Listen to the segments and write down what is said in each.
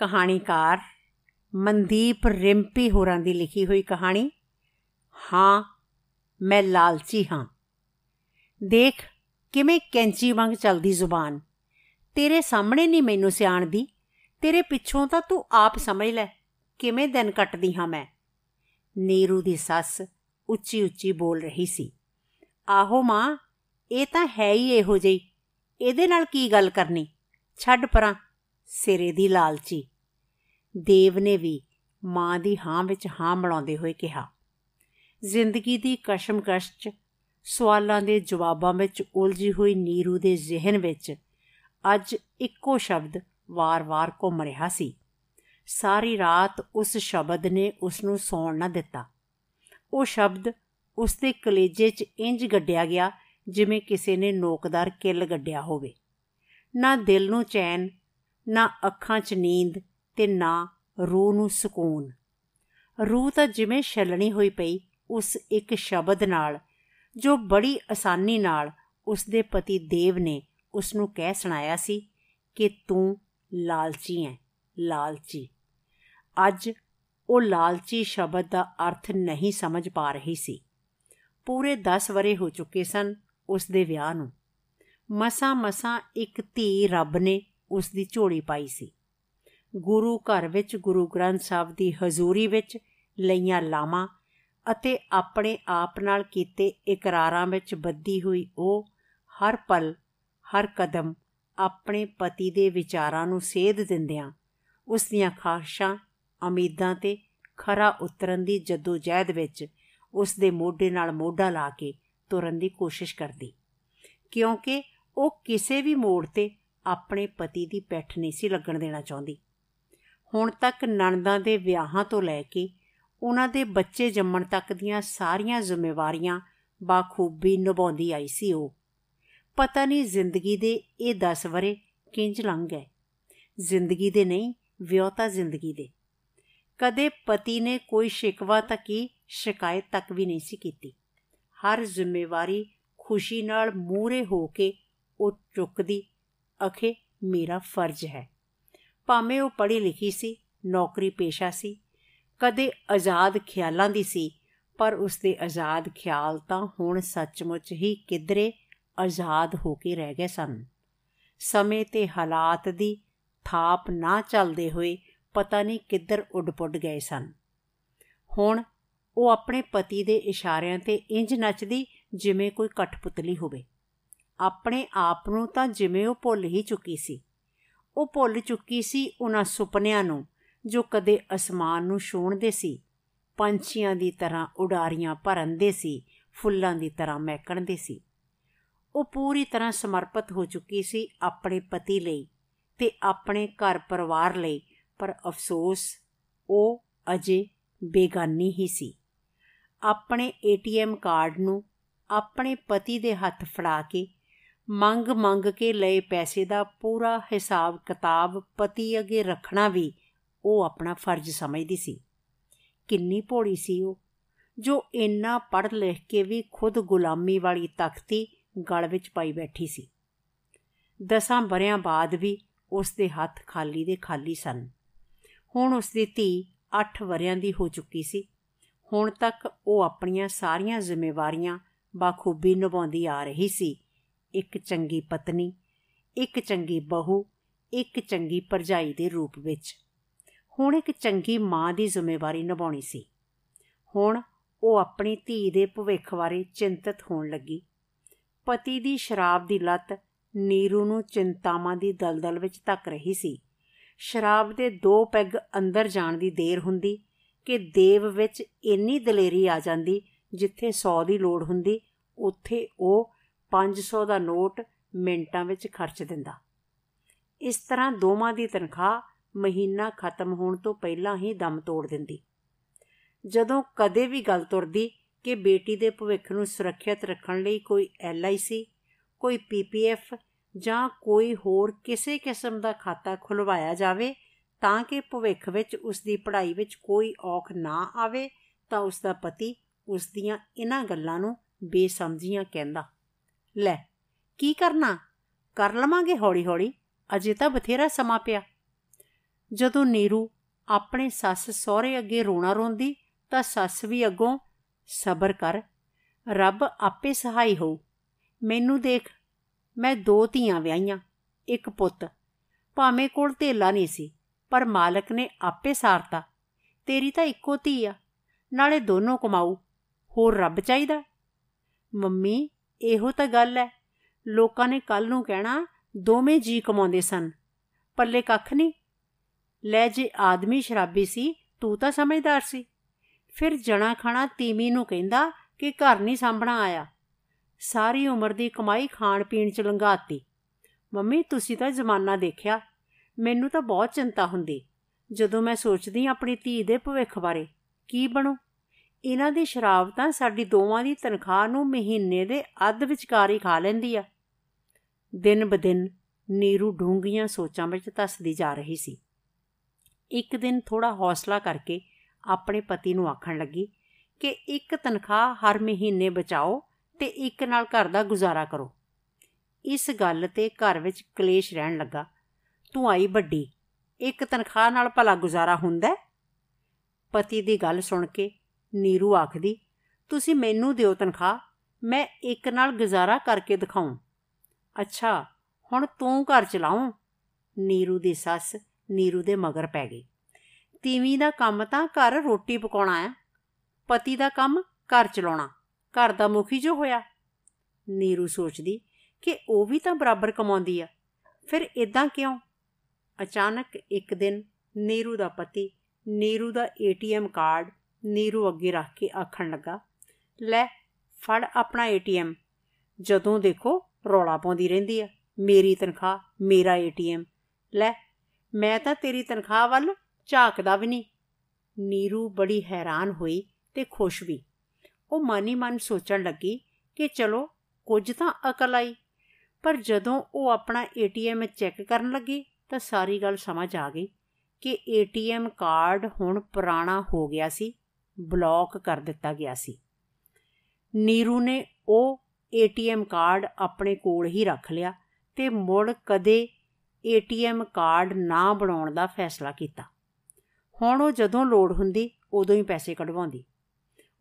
ਕਹਾਣੀਕਾਰ ਮਨਦੀਪ ਰਿੰਪੀ ਹੋਰਾਂ ਦੀ ਲਿਖੀ ਹੋਈ ਕਹਾਣੀ, ਹਾਂ, ਮੈਂ ਲਾਲਚੀ ਹਾਂ। ਦੇਖ, ਕਿਵੇਂ ਕੈਂਚੀ ਵਾਂਗ ਚੱਲਦੀ ਜ਼ੁਬਾਨ। ਤੇਰੇ ਸਾਹਮਣੇ ਨਹੀਂ ਮੈਨੂੰ ਸਿਆਣਦੀ ਤੇਰੇ ਪਿੱਛੋਂ ਤਾਂ ਤੂੰ ਆਪ ਸਮਝ ਲੈ, ਕਿਵੇਂ ਦਿਨ ਕੱਟਦੀ ਹਾਂ ਮੈਂ। ਨੀਰੂ ਦੀ ਸੱਸ ਉੱਚੀ ਉੱਚੀ ਬੋਲ ਰਹੀ ਸੀ। ਆਹੋ ਮਾਂ, ਇਹ ਤਾਂ ਹੈ ਹੀ ਇਹੋ ਜਿਹੀ, ਇਹਦੇ ਨਾਲ ਕੀ ਗੱਲ ਕਰਨੀ? ਛੱਡ ਪਰਾਂ। ਸਿਰੇ ਦੀ ਲਾਲਚੀ। ਦੇਵ ਨੇ ਵੀ ਮਾਂ ਦੀ ਹਾਂ ਵਿੱਚ ਹਾਂ ਮਿਲਾਉਂਦੇ ਹੋਏ ਕਿਹਾ, ਜ਼ਿੰਦਗੀ ਦੀ ਕਸ਼ਮਕਸ਼ 'ਚ ਸਵਾਲਾਂ ਦੇ ਜਵਾਬਾਂ ਵਿੱਚ ਉਲਝੀ ਹੋਈ ਨੀਰੂ ਦੇ ਜ਼ਿਹਨ ਵਿੱਚ ਅੱਜ ਇੱਕੋ ਸ਼ਬਦ ਵਾਰ-ਵਾਰ ਘੁੰਮ ਰਿਹਾ ਸੀ। ਸਾਰੀ ਰਾਤ ਉਸ ਸ਼ਬਦ ਨੇ ਉਸ ਨੂੰ ਸੌਣ ਨਾ ਦਿੱਤਾ। ਉਹ ਸ਼ਬਦ ਉਸ ਦੇ ਕਲੇਜੇ 'ਚ ਇੰਜ ਗੱਡਿਆ ਗਿਆ ਜਿਵੇਂ ਕਿਸੇ ਨੇ ਨੋਕਦਾਰ ਕਿੱਲ ਗੱਡਿਆ ਹੋਵੇ। ਨਾ ਦਿਲ ਨੂੰ ਚੈਨ ਨਾ ਅੱਖਾਂ 'ਚ ਨੀਂਦ ਤੇ ਨਾ ਰੂਹ ਨੂੰ ਸਕੂਨ। ਰੂਹ ਤਾਂ ਜਿਵੇਂ ਛਲਣੀ ਹੋਈ ਪਈ ਉਸ ਇੱਕ ਸ਼ਬਦ ਨਾਲ, ਜੋ ਬੜੀ ਆਸਾਨੀ ਨਾਲ ਉਸ ਦੇ ਪਤੀ ਦੇਵ ਨੇ ਉਸ ਨੂੰ ਕਹਿ ਸੁਣਾਇਆ ਸੀ ਕਿ ਤੂੰ ਲਾਲਚੀ ਹੈ ਲਾਲਚੀ। ਅੱਜ ਉਹ ਲਾਲਚੀ ਸ਼ਬਦ ਦਾ ਅਰਥ ਨਹੀਂ ਸਮਝ ਪਾ ਰਹੀ ਸੀ। ਪੂਰੇ 10 ਵਰੇ ਹੋ ਚੁੱਕੇ ਸਨ ਉਸ ਦੇ ਵਿਆਹ ਨੂੰ। ਮਸਾ ਮਸਾ ਇੱਕ ਧੀ ਰੱਬ ਨੇ ਉਸ ਦੀ ਝੋਲੀ ਪਾਈ ਸੀ। ਗੁਰੂ ਘਰ ਵਿੱਚ, ਗੁਰੂ ਗ੍ਰੰਥ ਸਾਹਿਬ ਦੀ ਹਜ਼ੂਰੀ ਵਿੱਚ ਲਈਆਂ ਲਾਵਾਂ ਅਤੇ ਆਪਣੇ ਆਪ ਨਾਲ ਕੀਤੇ ਇਕਰਾਰਾਂ ਵਿੱਚ ਬੱਧੀ ਹੋਈ ਉਹ ਹਰ ਪਲ, ਹਰ ਕਦਮ ਆਪਣੇ ਪਤੀ ਦੇ ਵਿਚਾਰਾਂ ਨੂੰ ਸੇਧ ਦਿੰਦਿਆਂ ਉਸ ਦੀਆਂ ਖਾਸ਼ਾਂ ਉਮੀਦਾਂ ਤੇ ਖਰਾ ਉਤਰਨ ਦੀ ਜਦੋਜਹਿਦ ਵਿੱਚ ਉਸ ਦੇ ਮੋਢੇ ਨਾਲ ਮੋਢਾ ਲਾ ਕੇ ਤੁਰਨ ਦੀ ਕੋਸ਼ਿਸ਼ ਕਰਦੀ। ਕਿਉਂਕਿ ਉਹ ਕਿਸੇ ਵੀ ਮੋੜ ਤੇ ਆਪਣੇ ਪਤੀ ਦੀ ਪੈਠ ਨਹੀਂ ਸੀ ਲੱਗਣ ਦੇਣਾ ਚਾਹੁੰਦੀ। ਹੁਣ ਤੱਕ ਨਣਦਾਂ ਦੇ ਵਿਆਹਾਂ ਤੋਂ ਲੈ ਕੇ ਉਹਨਾਂ ਦੇ ਬੱਚੇ ਜੰਮਣ ਤੱਕ ਦੀਆਂ ਸਾਰੀਆਂ ਜ਼ਿੰਮੇਵਾਰੀਆਂ ਬਾਖੂਬੀ ਨਿਭਾਉਂਦੀ ਆਈ ਸੀ ਉਹ। ਪਤਾ ਨਹੀਂ ਜ਼ਿੰਦਗੀ ਦੇ ਇਹ 10 ਵਰੇ ਕਿੰਜ ਲੰਘ ਗਏ। ਜ਼ਿੰਦਗੀ ਦੇ ਨਹੀਂ ਵਿਆਹਤਾ ਜ਼ਿੰਦਗੀ ਦੇ। ਕਦੇ ਪਤੀ ਨੇ ਕੋਈ ਸ਼ਿਕਵਾ ਤੱਕ ਹੀ ਸ਼ਿਕਾਇਤ ਤੱਕ ਵੀ ਨਹੀਂ ਸੀ ਕੀਤੀ। ਹਰ ਜ਼ਿੰਮੇਵਾਰੀ ਖੁਸ਼ੀ ਨਾਲ ਮੂਰੇ ਹੋ ਕੇ ਉਹ ਚੁੱਕਦੀ ਅਖੇ ਮੇਰਾ ਫਰਜ਼ ਹੈ। ਭਾਵੇਂ ਉਹ ਪੜ੍ਹੀ ਲਿਖੀ ਸੀ ਨੌਕਰੀ ਪੇਸ਼ਾ ਸੀ, ਕਦੇ ਆਜ਼ਾਦ ਖਿਆਲਾਂ ਦੀ ਸੀ, ਪਰ ਉਸਦੇ ਆਜ਼ਾਦ ਖਿਆਲ ਤਾਂ ਹੁਣ ਸੱਚਮੁੱਚ ਹੀ ਕਿਧਰੇ ਆਜ਼ਾਦ ਹੋ ਕੇ ਰਹਿ ਗਏ ਸਨ। ਸਮੇਂ ਤੇ ਹਾਲਾਤ ਦੀ ਥਾਪ ਨਾ ਚੱਲਦੇ ਹੋਏ ਪਤਾ ਨਹੀਂ ਕਿੱਧਰ ਉੱਡ-ਪੁੱਡ ਗਏ ਸਨ। ਹੁਣ ਉਹ ਆਪਣੇ ਪਤੀ ਦੇ ਇਸ਼ਾਰਿਆਂ ਤੇ ਇੰਜ ਨੱਚਦੀ ਜਿਵੇਂ ਕੋਈ ਕਠਪੁਤਲੀ ਹੋਵੇ। ਆਪਣੇ ਆਪ ਨੂੰ ਤਾਂ ਜਿਵੇਂ ਉਹ ਭੁੱਲ ਹੀ ਚੁੱਕੀ ਸੀ। ਉਹ ਭੁੱਲ ਚੁੱਕੀ ਸੀ ਉਹਨਾਂ ਸੁਪਨਿਆਂ ਨੂੰ, ਜੋ ਕਦੇ ਅਸਮਾਨ ਨੂੰ ਛੂਣਦੇ ਸੀ। ਪੰਛੀਆਂ ਦੀ ਤਰ੍ਹਾਂ ਉਡਾਰੀਆਂ ਭਰਨਦੇ ਸੀ, ਫੁੱਲਾਂ ਦੀ ਤਰ੍ਹਾਂ ਮਹਿਕਣਦੇ ਸੀ। ਉਹ ਪੂਰੀ ਤਰ੍ਹਾਂ ਸਮਰਪਿਤ ਹੋ ਚੁੱਕੀ ਸੀ ਆਪਣੇ ਪਤੀ ਲਈ ਤੇ ਆਪਣੇ ਘਰ ਪਰਿਵਾਰ ਲਈ, ਪਰ ਅਫਸੋਸ, ਉਹ ਅਜੇ ਬੇਗਾਨੀ ਹੀ ਸੀ। ਆਪਣੇ ਏਟੀਐਮ ਕਾਰਡ ਨੂੰ ਆਪਣੇ ਪਤੀ ਦੇ ਹੱਥ ਫੜਾ ਕੇ ਮੰਗ ਮੰਗ ਕੇ ਲਏ ਪੈਸੇ ਦਾ ਪੂਰਾ ਹਿਸਾਬ ਕਿਤਾਬ ਪਤੀ ਅਗੇ ਰੱਖਣਾ ਵੀ ਉਹ ਆਪਣਾ ਫਰਜ਼ ਸਮਝਦੀ ਸੀ। ਕਿੰਨੀ ਭੋਲੀ ਸੀ ਉਹ, ਜੋ ਇੰਨਾ ਪੜ੍ਹ ਲਿਖ ਕੇ ਵੀ ਖੁਦ ਗੁਲਾਮੀ ਵਾਲੀ ਤਖਤੀ ਗਲ ਵਿੱਚ ਪਾਈ ਬੈਠੀ ਸੀ। ਦਸਾਂ ਬਰਿਆਂ ਬਾਅਦ ਵੀ ਉਸ ਦੇ ਹੱਥ ਖਾਲੀ ਦੇ ਖਾਲੀ ਸਨ। ਹੁਣ ਉਸ ਦੀ ਧੀ 8 ਵਰਿਆਂ ਦੀ ਹੋ ਚੁੱਕੀ ਸੀ। ਹੁਣ ਤੱਕ ਉਹ ਆਪਣੀਆਂ ਸਾਰੀਆਂ ਜ਼ਿੰਮੇਵਾਰੀਆਂ ਬਾਖੂਬੀ ਨਿਭਾਉਂਦੀ ਆ ਰਹੀ ਸੀ। ਇੱਕ ਚੰਗੀ ਪਤਨੀ, ਇੱਕ ਚੰਗੀ ਬਹੂ, ਇੱਕ ਚੰਗੀ ਪਰਜਾਈ ਦੇ ਰੂਪ ਵਿੱਚ। ਹੁਣ ਇੱਕ ਚੰਗੀ ਮਾਂ ਦੀ ਜ਼ਿੰਮੇਵਾਰੀ ਨਿਭਾਉਣੀ ਸੀ। ਹੁਣ ਉਹ ਆਪਣੀ ਧੀ ਦੇ ਭਵਿੱਖ ਬਾਰੇ ਚਿੰਤਤ ਹੋਣ ਲੱਗੀ। ਪਤੀ ਦੀ ਸ਼ਰਾਬ ਦੀ ਲਤ ਨੀਰੂ ਨੂੰ ਚਿੰਤਾਵਾਂ ਦੀ ਦਲਦਲ ਵਿੱਚ ਧੱਕ ਰਹੀ ਸੀ। ਸ਼ਰਾਬ ਦੇ ਦੋ ਪੈਗ ਅੰਦਰ ਜਾਣ ਦੀ ਦੇਰ ਹੁੰਦੀ ਕਿ ਦੇਵ ਵਿੱਚ ਇੰਨੀ ਦਲੇਰੀ ਆ ਜਾਂਦੀ ਜਿੱਥੇ 100 ਦੀ ਲੋੜ ਹੁੰਦੀ, ਉੱਥੇ ਉਹ 500 ਦਾ ਨੋਟ ਮਿੰਟਾਂ ਵਿੱਚ ਖਰਚ ਦਿੰਦਾ। ਇਸ ਤਰ੍ਹਾਂ ਦੋਵਾਂ ਦੀ ਤਨਖਾਹ ਮਹੀਨਾ ਖਤਮ ਹੋਣ ਤੋਂ ਪਹਿਲਾਂ ਹੀ ਦਮ ਤੋੜ ਦਿੰਦੀ। ਜਦੋਂ ਕਦੇ ਵੀ ਗੱਲ ਤੁਰਦੀ ਕਿ ਬੇਟੀ ਦੇ ਭਵਿੱਖ ਨੂੰ ਸੁਰੱਖਿਅਤ ਰੱਖਣ ਲਈ ਕੋਈ ਐਲਆਈਸੀ, ਕੋਈ ਪੀਪੀਐਫ ਜਾਂ ਕੋਈ ਹੋਰ ਕਿਸੇ ਕਿਸਮ ਦਾ ਖਾਤਾ ਖੁਲਵਾਇਆ ਜਾਵੇ ਤਾਂ ਕਿ ਭਵਿੱਖ ਵਿੱਚ ਉਸ ਦੀ ਪੜ੍ਹਾਈ ਵਿੱਚ ਕੋਈ ਔਖ ਨਾ ਆਵੇ ਤਾਂ ਉਸ ਦਾ ਪਤੀ ਉਸ ਦੀਆਂ ਇਹਨਾਂ ਗੱਲਾਂ ਨੂੰ ਬੇਸਮਝੀਆਂ ਕਹਿੰਦਾ। ਲੈ, ਕੀ ਕਰਨਾ? ਕਰ ਲਵਾਂਗੇ ਹੌਲੀ-ਹੌਲੀ, ਅਜੇ ਤਾਂ ਬਥੇਰਾ ਸਮਾਂ ਪਿਆ। ਜਦੋਂ ਨੀਰੂ ਆਪਣੇ ਸੱਸ ਸਹੁਰੇ ਅੱਗੇ ਰੋਣਾ ਰੋਂਦੀ, ਤਾਂ ਸੱਸ ਵੀ ਅੱਗੋਂ, ਸਬਰ ਕਰ, ਰੱਬ ਆਪੇ ਸਹਾਈ ਹੋਊ। ਮੈਨੂੰ ਦੇਖ, ਮੈਂ ਦੋ ਧੀਆਂ ਵਿਆਹੀਆਂ, ਇੱਕ ਪੁੱਤ। ਭਾਵੇਂ ਕੋਲ ਧੇਲਾ ਨਹੀਂ ਸੀ, ਪਰ ਮਾਲਕ ਨੇ ਆਪੇ ਸਾਰਤਾ। ਤੇਰੀ ਤਾਂ ਇੱਕੋ ਧੀ ਆ, ਨਾਲੇ ਦੋਨੋਂ ਕਮਾਊ, ਹੋਰ ਰੱਬ ਚਾਹੀਦਾ? ਮੰਮੀ ਇਹੋ ਤਾਂ ਗੱਲ ਹੈ ਲੋਕਾਂ ਨੇ ਕੱਲ ਨੂੰ ਕਹਿਣਾ, ਦੋਵੇਂ ਜੀ ਕਮਾਉਂਦੇ ਸਨ। ਪੱਲੇ ਕੱਖ ਨਹੀਂ। ਲੈ ਜੇ ਆਦਮੀ ਸ਼ਰਾਬੀ ਸੀ, ਤੂੰ ਤਾਂ ਸਮਝਦਾਰ ਸੀ। ਫਿਰ ਜਣਾ ਖਾਣਾ ਤੀਮੀ ਨੂੰ ਕਹਿੰਦਾ ਕਿ ਘਰ ਨਹੀਂ ਸਾਂਭਣਾ ਆਇਆ। ਸਾਰੀ ਉਮਰ ਦੀ ਕਮਾਈ ਖਾਣ ਪੀਣ ਚ ਲੰਘਾਤੀ। ਮੰਮੀ, ਤੁਸੀਂ ਤਾਂ ਜ਼ਮਾਨਾ ਦੇਖਿਆ। ਮੈਨੂੰ ਤਾਂ ਬਹੁਤ ਚਿੰਤਾ ਹੁੰਦੀ। ਜਦੋਂ ਮੈਂ ਸੋਚਦੀ ਆਪਣੀ ਧੀ ਦੇ ਭਵਿੱਖ ਬਾਰੇ, ਕੀ ਬਣੂ? ਇਹਨਾਂ ਦੀ ਸ਼ਰਾਬ ਤਾਂ ਸਾਡੀ ਦੋਵਾਂ ਦੀ ਤਨਖਾਹ ਨੂੰ ਮਹੀਨੇ ਦੇ ਅੱਧ ਵਿਚਕਾਰ ਹੀ ਖਾ ਲੈਂਦੀ ਆ। ਦਿਨ ਬਦਿਨ ਨੀਰੂ ਡੂੰਘੀਆਂ ਸੋਚਾਂ ਵਿੱਚ ਤਸਦੀ ਜਾ ਰਹੀ ਸੀ। ਇੱਕ ਦਿਨ ਥੋੜਾ ਹੌਸਲਾ ਕਰਕੇ ਆਪਣੇ ਪਤੀ ਨੂੰ ਆਖਣ ਲੱਗੀ ਕਿ ਇੱਕ ਤਨਖਾਹ ਹਰ ਮਹੀਨੇ ਬਚਾਓ ਤੇ ਇੱਕ ਨਾਲ ਘਰ ਦਾ ਗੁਜ਼ਾਰਾ ਕਰੋ। ਇਸ ਗੱਲ ਤੇ ਘਰ ਵਿੱਚ ਕਲੇਸ਼ ਰਹਿਣ ਲੱਗਾ। ਤੂੰ ਆਈ ਵੱਡੀ, ਇੱਕ ਤਨਖਾਹ ਨਾਲ ਭਲਾ ਗੁਜ਼ਾਰਾ ਹੁੰਦਾ ਪਤੀ ਦੀ ਗੱਲ ਸੁਣ ਕੇ ਨੀਰੂ ਆਖਦੀ, ਤੁਸੀਂ ਮੈਨੂੰ ਦਿਓ ਤਨਖਾਹ, ਮੈਂ ਇੱਕ ਨਾਲ ਗੁਜ਼ਾਰਾ ਕਰਕੇ ਦਿਖਾਉਂ। ਅੱਛਾ, ਹੁਣ ਤੂੰ ਘਰ ਚਲਾਉਂ? ਨੀਰੂ ਦੀ ਸੱਸ ਨੀਰੂ ਦੇ ਮਗਰ ਪੈ ਗਈ। ਤੀਵੀਂ ਦਾ ਕੰਮ ਤਾਂ ਘਰ ਰੋਟੀ ਪਕਾਉਣਾ ਆ ਪਤੀ ਦਾ ਕੰਮ ਘਰ ਚਲਾਉਣਾ, ਘਰ ਦਾ ਮੁਖੀ ਜੋ ਹੋਇਆ? ਨੀਰੂ ਸੋਚਦੀ ਕਿ ਉਹ ਵੀ ਤਾਂ ਬਰਾਬਰ ਕਮਾਉਂਦੀ ਆ, ਫਿਰ ਇਦਾਂ ਕਿਉਂ? ਅਚਾਨਕ ਇੱਕ ਦਿਨ ਨੀਰੂ ਦਾ ਪਤੀ, ਨੀਰੂ ਦਾ ਏਟੀਐਮ ਕਾਰਡ ਨੀਰੂ ਅੱਗੇ ਰੱਖ ਕੇ ਆਖਣ ਲੱਗਾ, ਲੈ, ਫੜ ਆਪਣਾ ਏਟੀਐਮ ਜਦੋਂ ਦੇਖੋ, ਰੌਲਾ ਪਾਉਂਦੀ ਰਹਿੰਦੀ ਆ। ਮੇਰੀ ਤਨਖਾਹ, ਮੇਰਾ ਏਟੀਐਮ ਲੈ, ਮੈਂ ਤਾਂ ਤੇਰੀ ਤਨਖਾਹ ਵੱਲ ਝਾਕਦਾ ਵੀ ਨਹੀਂ। ਨੀਰੂ ਬੜੀ ਹੈਰਾਨ ਹੋਈ ਤੇ ਖੁਸ਼ ਵੀ। ਉਹ ਮਨ ਮਨ ਸੋਚਣ ਲੱਗੀ ਕਿ ਚਲੋ, ਕੁਝ ਤਾਂ ਅਕਲ ਆਈ। ਪਰ ਜਦੋਂ ਉਹ ਆਪਣਾ ਏਟੀਐਮ ਚੈੱਕ ਕਰਨ ਲੱਗੀ ਤਾਂ ਸਾਰੀ ਗੱਲ ਸਮਝ ਆ ਗਈ ਕਿ ਏਟੀਐਮ ਕਾਰਡ ਹੁਣ ਪੁਰਾਣਾ ਹੋ ਗਿਆ ਸੀ। ਬਲੌਕ ਕਰ ਦਿੱਤਾ ਗਿਆ ਸੀ। ਨੀਰੂ ਨੇ ਉਹ ਏਟੀਐਮ ਕਾਰਡ ਆਪਣੇ ਕੋਲ ਹੀ ਰੱਖ ਲਿਆ ਤੇ ਮੁੜ ਕਦੇ ਏਟੀਐਮ ਕਾਰਡ ਨਾ ਬਣਾਉਣ ਦਾ ਫੈਸਲਾ ਕੀਤਾ। ਹੁਣ ਉਹ ਜਦੋਂ ਲੋੜ ਹੁੰਦੀ, ਉਦੋਂ ਹੀ ਪੈਸੇ ਕਢਵਾਉਂਦੀ।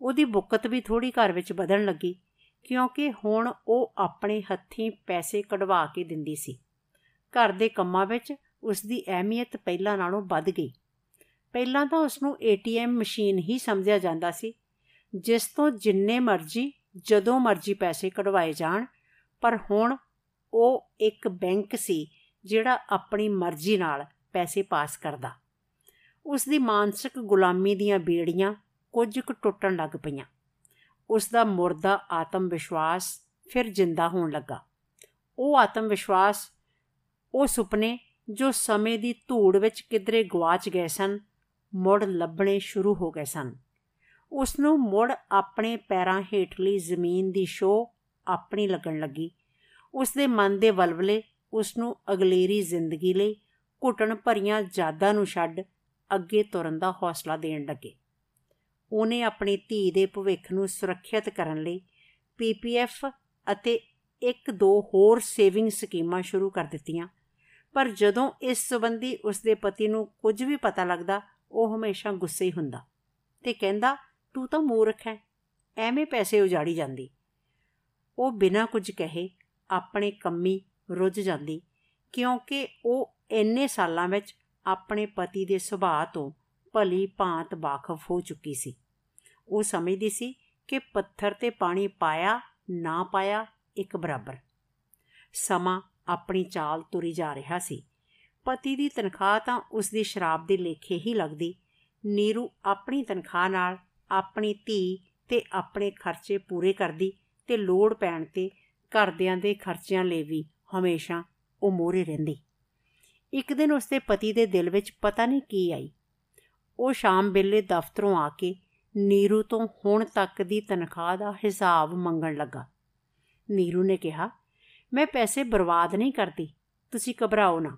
ਉਹਦੀ ਬੁੱਕਤ ਵੀ ਥੋੜੀ ਘਰ ਵਿੱਚ ਵਧਣ ਲੱਗੀ, ਕਿਉਂਕਿ ਹੁਣ ਉਹ ਆਪਣੇ ਹੱਥੀਂ ਪੈਸੇ ਕਢਵਾ ਕੇ ਦਿੰਦੀ ਸੀ। ਘਰ ਦੇ ਕੰਮਾਂ ਵਿੱਚ ਉਸ ਦੀ ਅਹਿਮੀਅਤ ਪਹਿਲਾਂ ਨਾਲੋਂ ਵੱਧ ਗਈ। ਪਹਿਲਾਂ ਤਾਂ ਉਸ ਨੂੰ ਏਟੀਐਮ ਮਸ਼ੀਨ ਹੀ ਸਮਝਿਆ ਜਾਂਦਾ ਸੀ। ਜਿਸ ਤੋਂ ਜਿੰਨੇ ਮਰਜ਼ੀ, ਜਦੋਂ ਮਰਜ਼ੀ ਪੈਸੇ ਕਢਵਾਏ ਜਾਣ, ਪਰ ਹੁਣ ਉਹ ਇੱਕ ਬੈਂਕ ਸੀ, ਜਿਹੜਾ ਆਪਣੀ ਮਰਜ਼ੀ ਨਾਲ ਪੈਸੇ ਪਾਸ ਕਰਦਾ। ਉਸ ਦੀ ਮਾਨਸਿਕ ਗੁਲਾਮੀ ਦੀਆਂ ਬੇੜੀਆਂ ਕੁਝ ਕੁ ਟੁੱਟਣ ਲੱਗ ਪਈਆਂ। ਉਸ ਦਾ ਮੁਰਦਾ ਆਤਮ ਵਿਸ਼ਵਾਸ ਫਿਰ ਜਿੰਦਾ ਹੋਣ ਲੱਗਾ। ਉਹ ਆਤਮ ਵਿਸ਼ਵਾਸ ਉਹ ਸੁਪਨੇ ਜੋ ਸਮੇਂ ਦੀ ਧੂੜ ਵਿੱਚ ਕਿਧਰੇ ਗਵਾਚ ਗਏ ਸਨ ਮੁੜ ਲੱਭਣੇ ਸ਼ੁਰੂ ਹੋ ਗਏ ਸਨ। ਉਸ ਨੂੰ ਮੁੜ ਆਪਣੇ ਪੈਰਾਂ ਹੇਠਲੀ ਜ਼ਮੀਨ ਦੀ ਸ਼ੋ ਆਪਣੀ ਲੱਗਣ ਲੱਗੀ। ਉਸ ਦੇ ਮਨ ਦੇ ਵਲਵਲੇ ਉਸ ਨੂੰ ਅਗਲੇਰੀ ਜ਼ਿੰਦਗੀ ਲਈ ਘੁਟਣ ਭਰੀਆਂ ਯਾਦਾਂ ਨੂੰ ਛੱਡ ਅੱਗੇ ਤੁਰਨ ਦਾ ਹੌਸਲਾ ਦੇਣ ਲੱਗੇ। ਉਹਨੇ ਆਪਣੀ ਧੀ ਦੇ ਭਵਿੱਖ ਨੂੰ ਸੁਰੱਖਿਅਤ ਕਰਨ ਲਈ ਪੀਪੀਐਫ ਅਤੇ ਇੱਕ ਦੋ ਹੋਰ ਸੇਵਿੰਗ ਸਕੀਮਾਂ ਸ਼ੁਰੂ ਕਰ ਦਿੱਤੀਆਂ। ਪਰ ਜਦੋਂ ਇਸ ਸੰਬੰਧੀ ਉਸ ਦੇ ਪਤੀ ਨੂੰ ਕੁਝ ਵੀ ਪਤਾ ਲੱਗਦਾ ਉਹ ਹਮੇਸ਼ਾ ਗੁੱਸੇ ਹੀ ਹੁੰਦਾ ਤੇ ਕਹਿੰਦਾ, ਤੂੰ ਤਾਂ ਮੂਰਖ ਹੈ, ਐਵੇਂ ਪੈਸੇ ਉਜਾੜੀ ਜਾਂਦੀ। ਉਹ ਬਿਨਾਂ ਕੁਝ ਕਹੇ ਆਪਣੇ ਕੰਮੀ ਰੁੱਝ ਜਾਂਦੀ, ਕਿਉਂਕਿ ਉਹ ਇੰਨੇ ਸਾਲਾਂ ਵਿੱਚ ਆਪਣੇ ਪਤੀ ਦੇ ਸੁਭਾਅ ਤੋਂ ਭਲੀ ਭਾਂਤ ਵਾਕਫ ਹੋ ਚੁੱਕੀ ਸੀ। ਉਹ ਸਮਝਦੀ ਸੀ ਕਿ ਪੱਥਰ ਤੇ ਪਾਣੀ ਪਾਇਆ, ਨਾ ਪਾਇਆ, ਇੱਕ ਬਰਾਬਰ। ਸਮਾਂ ਆਪਣੀ ਚਾਲ ਤੁਰੀ ਜਾ ਰਿਹਾ ਸੀ। ਪਤੀ ਦੀ ਤਨਖਾਹ ਤਾਂ ਉਸ ਦੀ ਸ਼ਰਾਬ ਦੇ ਲੇਖੇ ਹੀ ਲੱਗਦੀ। ਨੀਰੂ ਆਪਣੀ ਤਨਖਾਹ ਨਾਲ ਆਪਣੀ ਧੀ ਤੇ ਆਪਣੇ ਖਰਚੇ ਪੂਰੇ ਕਰਦੀ ਤੇ ਲੋੜ ਪੈਣ ਤੇ ਘਰਦਿਆਂ ਦੇ ਖਰਚਿਆਂ ਲਈ ਵੀ ਹਮੇਸ਼ਾ ਉਹ ਮੋਰੇ ਰਹਿੰਦੀ। ਇੱਕ ਦਿਨ ਉਸਦੇ ਪਤੀ ਦੇ ਦਿਲ ਵਿੱਚ ਪਤਾ ਨਹੀਂ ਕੀ ਆਈ। ਉਹ ਸ਼ਾਮ ਵੇਲੇ ਦਫ਼ਤਰੋਂ ਆ ਕੇ ਨੀਰੂ ਤੋਂ ਹੁਣ ਤੱਕ ਦੀ ਤਨਖਾਹ ਦਾ ਹਿਸਾਬ ਮੰਗਣ ਲੱਗਾ। ਨੀਰੂ ਨੇ ਕਿਹਾ, ਮੈਂ ਪੈਸੇ ਬਰਬਾਦ ਨਹੀਂ ਕਰਦੀ, ਤੁਸੀਂ ਘਬਰਾਓ ਨਾ।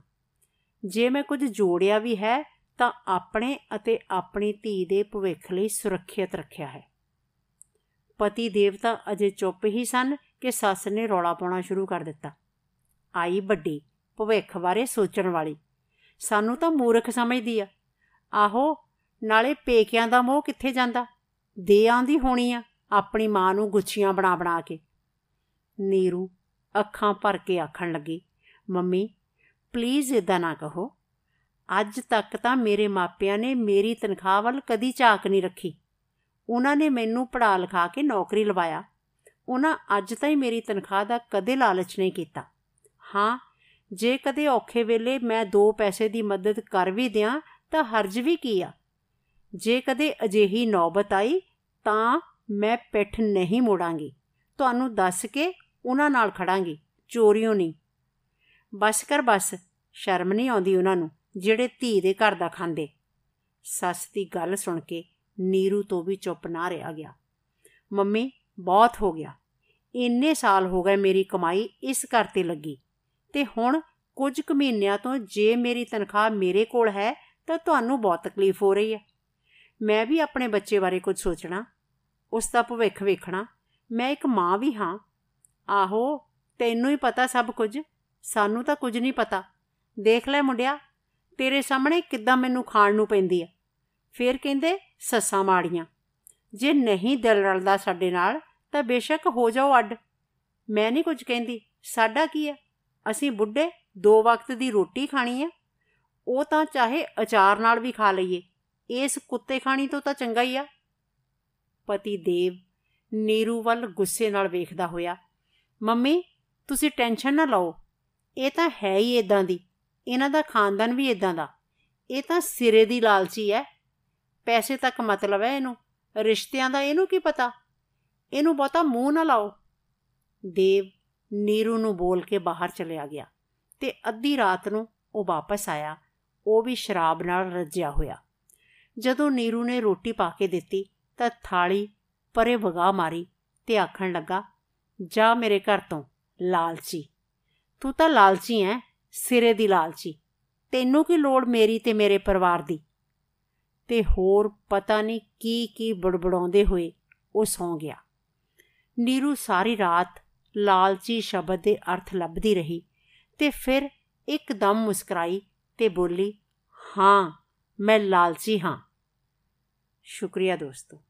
ਜੇ ਮੈਂ ਕੁਝ ਜੋੜਿਆ ਵੀ ਹੈ, ਤਾਂ ਆਪਣੇ ਅਤੇ ਆਪਣੀ ਧੀ ਦੇ ਭਵਿੱਖ ਲਈ ਸੁਰੱਖਿਅਤ ਰੱਖਿਆ ਹੈ। ਪਤੀ ਦੇਵਤਾ ਅਜੇ ਚੁੱਪ ਹੀ ਸਨ ਕਿ ਸੱਸ ਨੇ ਰੌਲਾ ਪਾਉਣਾ ਸ਼ੁਰੂ ਕਰ ਦਿੱਤਾ। ਆਈ ਵੱਡੀ, ਭਵਿੱਖ ਬਾਰੇ ਸੋਚਣ ਵਾਲੀ। ਸਾਨੂੰ ਤਾਂ ਮੂਰਖ ਸਮਝਦੀ ਆ। ਆਹੋ, ਨਾਲੇ ਪੇਕਿਆਂ ਦਾ ਮੋਹ ਕਿੱਥੇ ਜਾਂਦਾ? ਦੇ ਆਂਦੀ ਹੋਣੀ ਆ, ਆਪਣੀ ਮਾਂ ਨੂੰ ਗੁੱਛੀਆਂ ਬਣਾ ਬਣਾ ਕੇ। ਨੀਰੂ ਅੱਖਾਂ ਭਰ ਕੇ ਆਖਣ ਲੱਗੀ, ਮੰਮੀ ਪਲੀਜ਼ ਇਦਾਂ ਨਾ ਕਹੋ। ਅੱਜ ਤੱਕ ਤਾਂ ਮੇਰੇ ਮਾਪਿਆਂ ਨੇ ਮੇਰੀ ਤਨਖਾਹ ਵੱਲ ਕਦੀ ਝਾਕ ਨਹੀਂ ਰੱਖੀ। ਉਹਨਾਂ ਨੇ ਮੈਨੂੰ ਪੜਾ ਲਿਖਾ ਕੇ ਨੌਕਰੀ ਲਵਾਇਆ। ਉਹਨਾਂ ਅੱਜ ਤਾਈਂ ਮੇਰੀ ਤਨਖਾਹ ਦਾ ਕਦੇ ਲਾਲਚ ਨਹੀਂ ਕੀਤਾ। ਹਾਂ, ਜੇ ਕਦੇ ਔਖੇ ਵੇਲੇ ਮੈਂ ਦੋ ਪੈਸੇ ਦੀ ਮਦਦ ਕਰ ਵੀ ਦਿਆਂ ਤਾਂ ਹਰਜ ਵੀ ਕੀ ਆ? ਜੇ ਕਦੇ ਅਜਿਹੀ ਨੌਬਤ ਆਈ ਤਾਂ ਮੈਂ ਪਿੱਠ ਨਹੀਂ ਮੋੜਾਂਗੀ। ਤੁਹਾਨੂੰ ਦੱਸ ਕੇ ਉਹਨਾਂ ਨਾਲ ਖੜਾਂਗੀ। ਚੋਰੀਓ ਨਹੀਂ। ਬਸ ਕਰ ਬਸ, ਸ਼ਰਮ ਨਹੀਂ ਆਉਂਦੀ ਉਹਨਾਂ ਨੂੰ, ਜਿਹੜੇ ਧੀ ਦੇ ਘਰ ਦਾ ਖਾਂਦੇ। ਸੱਸ ਦੀ ਗੱਲ ਸੁਣ ਕੇ ਨੀਰੂ ਤੋਂ ਵੀ ਚੁੱਪ ਨਾ ਰਿਹਾ ਗਿਆ। ਮੰਮੀ, ਬਹੁਤ ਹੋ ਗਿਆ। ਇੰਨੇ ਸਾਲ ਹੋ ਗਏ ਮੇਰੀ ਕਮਾਈ ਇਸ ਘਰ ਤੇ ਲੱਗੀ। ਤੇ ਹੁਣ ਕੁਝ ਕੁ ਮਹੀਨਿਆਂ ਤੋਂ ਜੇ ਮੇਰੀ ਤਨਖਾਹ ਮੇਰੇ ਕੋਲ ਹੈ, ਤਾਂ ਤੁਹਾਨੂੰ ਬਹੁਤ ਤਕਲੀਫ ਹੋ ਰਹੀ ਹੈ। ਮੈਂ ਵੀ ਆਪਣੇ ਬੱਚੇ ਬਾਰੇ ਕੁਝ ਸੋਚਣਾ, ਉਸ ਦਾ ਭਵਿੱਖ ਵੇਖਣਾ, ਮੈਂ ਇੱਕ ਮਾਂ ਵੀ ਹਾਂ। ਆਹੋ, ਤੈਨੂੰ ਹੀ ਪਤਾ ਸਭ ਕੁਝ। ਸਾਨੂੰ ਤਾਂ ਕੁਝ ਨਹੀਂ ਪਤਾ। ਦੇਖ ਲੈ ਮੁੰਡਿਆ, ਤੇਰੇ ਸਾਹਮਣੇ ਕਿੱਦਾਂ ਮੈਨੂੰ ਖਾਣ ਨੂੰ ਪੈਂਦੀ ਆ। ਫੇਰ ਕਹਿੰਦੇ, ਸੱਸਾਂ ਮਾੜੀਆਂ। ਜੇ ਨਹੀਂ ਦਿਲ ਰਲਦਾ ਸਾਡੇ ਨਾਲ, ਤਾਂ ਬੇਸ਼ੱਕ ਹੋ ਜਾਓ ਅੱਡ। ਮੈਂ ਨਹੀਂ ਕੁਝ ਕਹਿੰਦੀ, ਸਾਡਾ ਕੀ ਹੈ ਅਸੀਂ ਬੁੱਢੇ, ਦੋ ਵਕਤ ਦੀ ਰੋਟੀ ਖਾਣੀ ਹੈ ਉਹ ਤਾਂ ਚਾਹੇ ਅਚਾਰ ਨਾਲ ਵੀ ਖਾ ਲਈਏ। ਇਸ ਕੁੱਤੇ ਖਾਣੀ ਤੋਂ ਤਾਂ ਚੰਗਾ ਹੀ ਆ। ਪਤੀ ਦੇਵ ਨੀਰੂ ਵੱਲ ਗੁੱਸੇ ਨਾਲ ਵੇਖਦਾ ਹੋਇਆ, ਮੰਮੀ, ਤੁਸੀਂ ਟੈਨਸ਼ਨ ਨਾ ਲਓ। ਇਹ ਤਾਂ ਹੈ ਹੀ ਇਦਾਂ ਦੀ। ਇਹਨਾਂ ਦਾ ਖਾਨਦਾਨ ਵੀ ਇਦਾਂ ਦਾ। ਇਹ ਤਾਂ ਸਿਰੇ ਦੀ ਲਾਲਚੀ ਹੈ ਪੈਸੇ ਤੱਕ ਮਤਲਬ ਹੈ ਇਹਨੂੰ। ਰਿਸ਼ਤਿਆਂ ਦਾ ਇਹਨੂੰ ਕੀ ਪਤਾ? ਇਹਨੂੰ ਬਹੁਤਾ ਮੂੰਹ ਨਾ ਲਾਓ। ਦੇਵ ਨੀਰੂ ਨੂੰ ਬੋਲ ਕੇ ਬਾਹਰ ਚਲਿਆ ਗਿਆ ਤੇ ਅੱਧੀ ਰਾਤ ਨੂੰ ਉਹ ਵਾਪਸ ਆਇਆ। ਉਹ ਵੀ ਸ਼ਰਾਬ ਨਾਲ ਰੱਜਿਆ ਹੋਇਆ। ਜਦੋਂ ਨੀਰੂ ਨੇ ਰੋਟੀ ਪਾ ਕੇ ਦਿੱਤੀ ਤਾਂ ਥਾਲੀ ਪਰੇ ਵਗਾ ਮਾਰੀ ਤੇ ਆਖਣ ਲੱਗਾ, ਜਾ ਮੇਰੇ ਘਰ ਤੋਂ, ਲਾਲਚੀ। ਤੂੰ ਤਾਂ ਲਾਲਚੀ ਐ, ਸਿਰੇ ਦੀ ਲਾਲਚੀ। ਤੈਨੂੰ ਕੀ ਲੋੜ ਮੇਰੀ ਤੇ ਮੇਰੇ ਪਰਿਵਾਰ ਦੀ? ਤੇ ਹੋਰ ਪਤਾ ਨਹੀਂ ਕੀ ਕੀ ਬੜਬੜਾਉਂਦੇ ਹੋਏ ਉਹ ਸੌਂ ਗਿਆ। ਨੀਰੂ ਸਾਰੀ ਰਾਤ ਲਾਲਚੀ ਸ਼ਬਦ ਦੇ ਅਰਥ ਲੱਭਦੀ ਰਹੀ ਤੇ ਫਿਰ ਇੱਕਦਮ ਮੁਸਕਰਾਈ ਤੇ ਬੋਲੀ, ਹਾਂ, ਮੈਂ ਲਾਲਚੀ ਹਾਂ। ਸ਼ੁਕਰੀਆ ਦੋਸਤੋ।